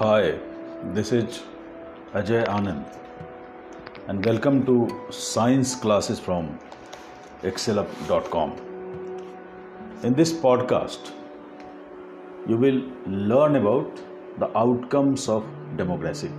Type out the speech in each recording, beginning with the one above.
Hi, this is Ajay Anand, and welcome to science classes from excellup.com. In this podcast, you will learn about the outcomes of democracy.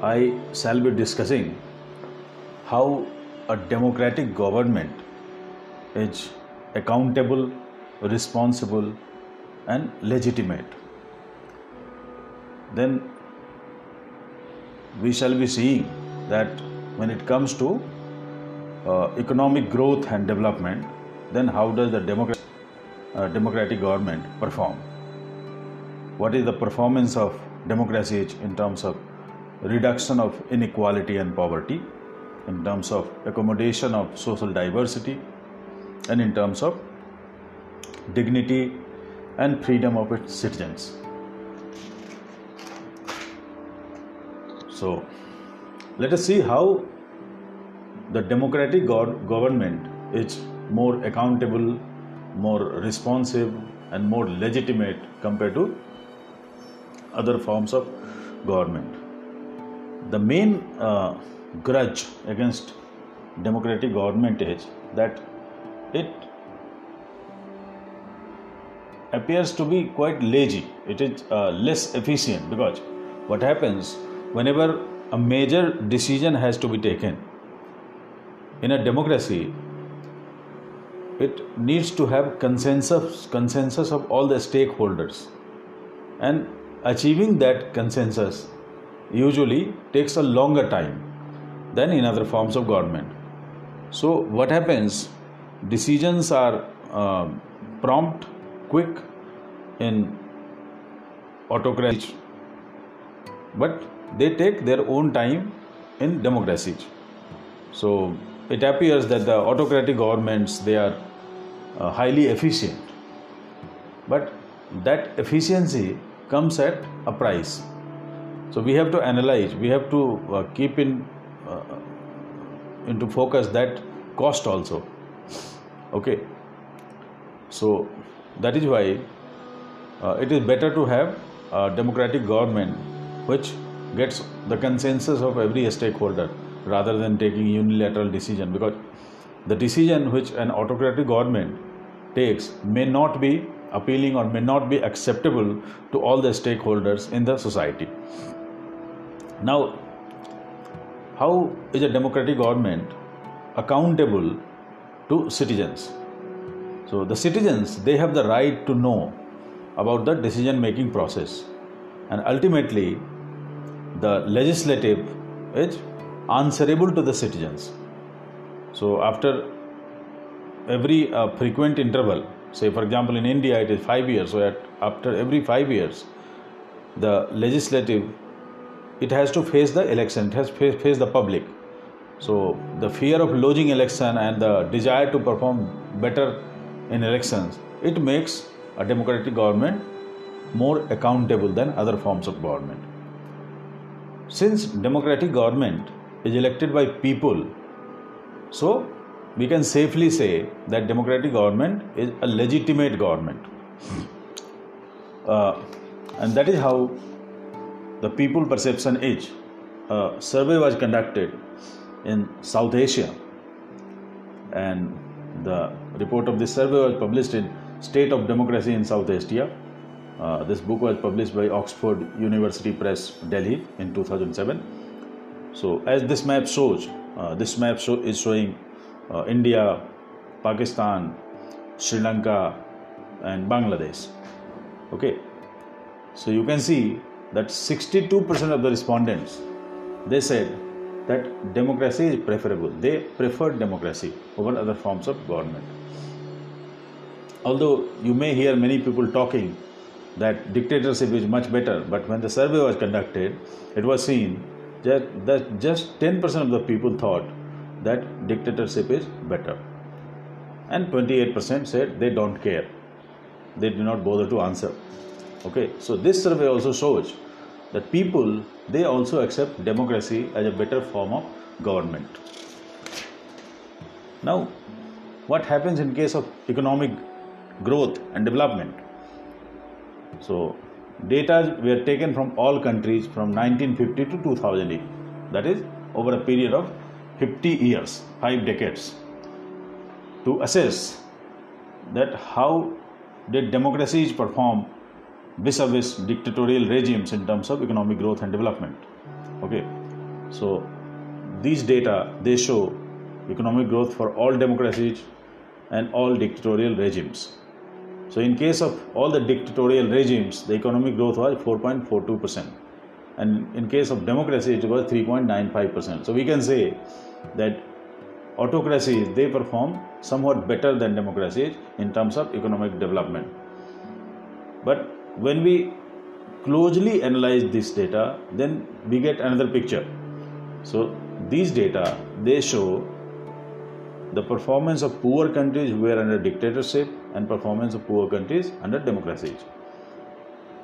I shall be discussing how a democratic government is accountable, responsible, and legitimate. Then we shall be seeing that when it comes to uh, economic growth and development, then how does the uh, democratic government perform? What is the performance of democracy in terms of reduction of inequality and poverty, in terms of accommodation of social diversity, and in terms of dignity and freedom of its citizens. So, let us see how the democratic gov- government is more accountable, more responsive, and more legitimate compared to other forms of government. The main uh, grudge against democratic government is that it appears to be quite lazy. It is uh, less efficient because what happens whenever a major decision has to be taken in a democracy, it needs to have consensus consensus of all the stakeholders, and achieving that consensus usually takes a longer time than in other forms of government. So what happens? Decisions are uh, prompt quick in autocracy, but they take their own time in democracies. So it appears that the autocratic governments they are uh, highly efficient, but that efficiency comes at a price. So we have to analyze, we have to uh, keep in uh, into focus that cost also. Okay. So that is why uh, it is better to have a democratic government which gets the consensus of every stakeholder rather than taking unilateral decision because the decision which an autocratic government takes may not be appealing or may not be acceptable to all the stakeholders in the society. Now how is a democratic government accountable to citizens? So the citizens they have the right to know about the decision making process. And ultimately the legislative is answerable to the citizens. So after every uh, frequent interval say for example in india it is 5 years so at, after every 5 years the legislative it has to face the election it has to face, face the public. So the fear of losing election and the desire to perform better in elections it makes a democratic government more accountable than other forms of government since democratic government is elected by people so we can safely say that democratic government is a legitimate government. Uh, and that is how the people perception is. A survey was conducted in south asia and the report of this survey was published in state of democracy in south asia uh, this book was published by oxford university press delhi in 2007 so as this map shows uh, this map show is showing uh, india pakistan sri lanka and bangladesh. Okay? So you can see that 62% of the respondents they said that democracy is preferable. They preferred democracy over other forms of government. Although you may hear many people talking that dictatorship is much better. But when the survey was conducted it was seen that, just 10% of the people thought that dictatorship is better. And 28% said they don't care. They do not bother to answer. Okay so this survey also shows that people they also accept democracy as a better form of government. Now what happens in case of economic growth and development so data were taken from all countries from 1950 to 2008. That is over a period of 50 years, five decades, to assess that how did democracies perform vis-a-vis dictatorial regimes in terms of economic growth and development. Okay, so these data they show economic growth for all democracies and all dictatorial regimes. So, in case of all the dictatorial regimes, the economic growth was 4.42%, and in case of democracy, it was 3.95%. So, we can say that autocracies they perform somewhat better than democracies in terms of economic development. But when we closely analyze this data, then we get another picture. So, these data they show the performance of poor countries who were under dictatorship and performance of poor countries under democracies.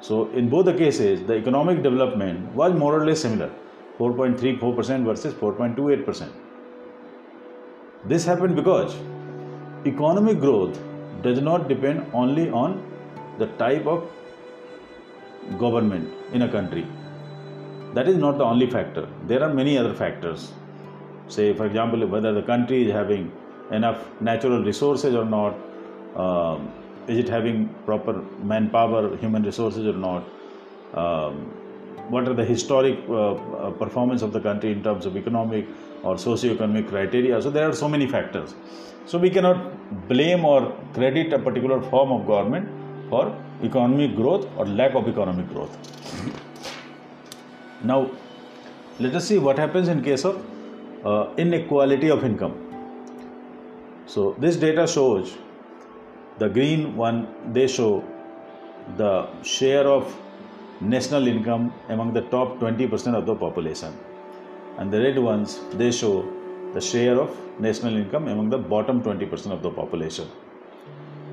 So, in both the cases, the economic development was more or less similar 4.34% versus 4.28%. This happened because economic growth does not depend only on the type of government in a country. That is not the only factor. There are many other factors. Say, for example, whether the country is having enough natural resources or not, um, is it having proper manpower, human resources or not, um, what are the historic uh, uh, performance of the country in terms of economic or socio-economic criteria. So there are so many factors. So we cannot blame or credit a particular form of government for economic growth or lack of economic growth. Now, let us see what happens in case of uh, inequality of income. So this data shows the green one they show the share of national income among the top 20% of the population and the red ones they show the share of national income among the bottom 20% of the population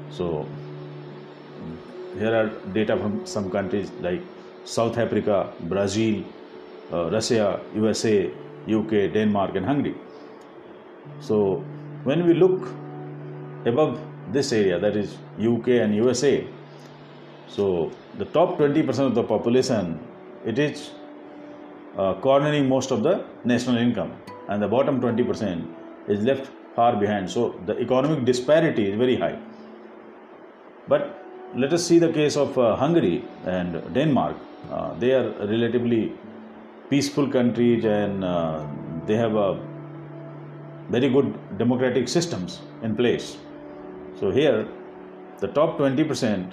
so here are data from some countries like south africa brazil uh, russia usa uk denmark and hungary. So when we look above this area that is uk and usa so the top 20% of the population it is uh, cornering most of the national income and the bottom 20% is left far behind. So the economic disparity is very high. But let us see the case of uh, hungary and denmark. Uh, they are relatively peaceful countries and uh, they have a very good democratic systems in place. So here the top 20%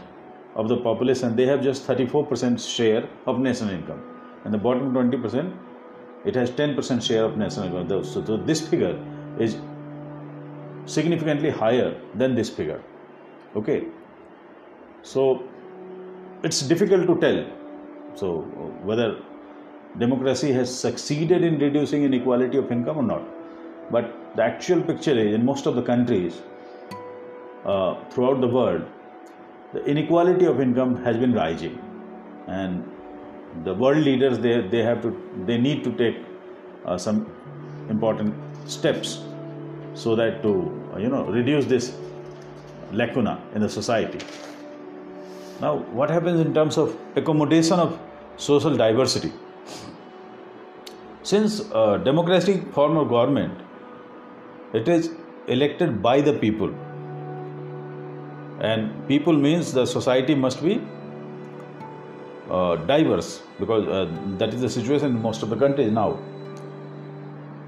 of the population they have just 34% share of national income. And the bottom 20% it has 10% share of national income. So, so this figure is significantly higher than this figure. Okay. So it's difficult to tell so whether democracy has succeeded in reducing inequality of income or not. But the actual picture is in most of the countries uh, throughout the world the inequality of income has been rising. And the world leaders they, they have to they need to take uh, some important steps so that to uh, you know reduce this lacuna in the society. Now what happens in terms of accommodation of social diversity since a democratic form of government it is elected by the people. And people means the society must be uh, diverse because uh, that is the situation in most of the countries now.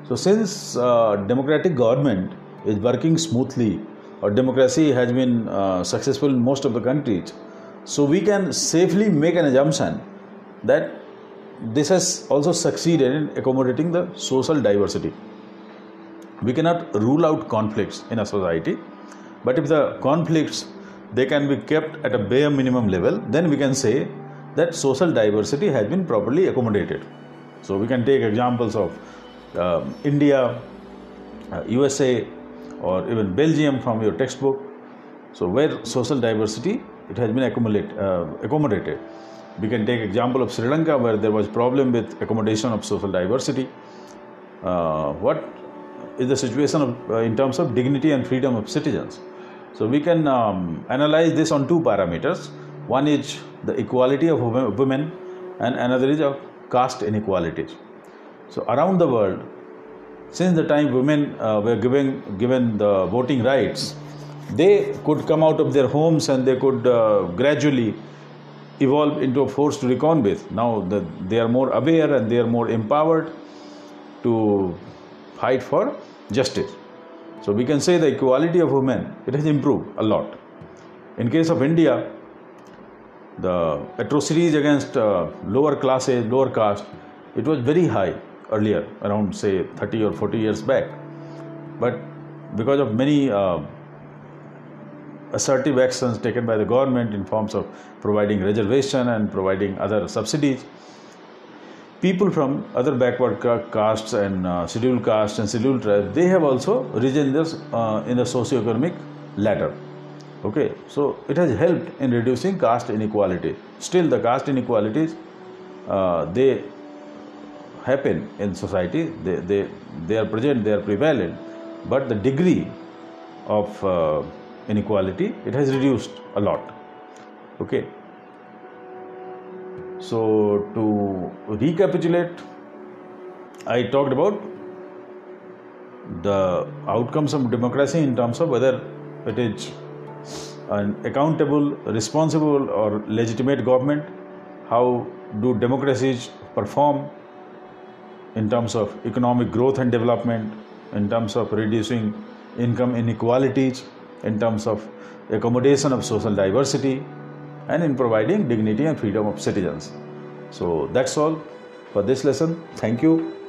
So since uh, democratic government is working smoothly or democracy has been uh, successful in most of the countries so we can safely make an assumption that this has also succeeded in accommodating the social diversity we cannot rule out conflicts in a society but if the conflicts they can be kept at a bare minimum level, then we can say that social diversity has been properly accommodated. So we can take examples of uh, India, uh, USA, or even Belgium from your textbook. So where social diversity it has been uh, accommodated. We can take example of Sri Lanka where there was problem with accommodation of social diversity. Uh, what is the situation of, uh, in terms of dignity and freedom of citizens? So we can um, analyze this on two parameters. One is the equality of women, and another is of caste inequalities. So around the world, since the time women uh, were given given the voting rights, they could come out of their homes and they could uh, gradually evolve into a force to reckon with. Now the, they are more aware and they are more empowered to fight for justice. So we can say the equality of women it has improved a lot. In case of India, the atrocities against uh, lower classes, lower caste, it was very high earlier, around say 30 or 40 years back. But because of many uh, assertive actions taken by the government in forms of providing reservation and providing other subsidies, people from other backward castes and uh, scheduled castes and scheduled tribes, they have also risen this, uh, in the socio-economic ladder. Okay, so it has helped in reducing caste inequality. Still, the caste inequalities uh, they happen in society. They, they they are present. They are prevalent, but the degree of uh, inequality it has reduced a lot. Okay. So to recapitulate, I talked about the outcomes of democracy in terms of whether it is an accountable, responsible, or legitimate government? How do democracies perform in terms of economic growth and development, in terms of reducing income inequalities, in terms of accommodation of social diversity, and in providing dignity and freedom of citizens. So that's all for this lesson. Thank you.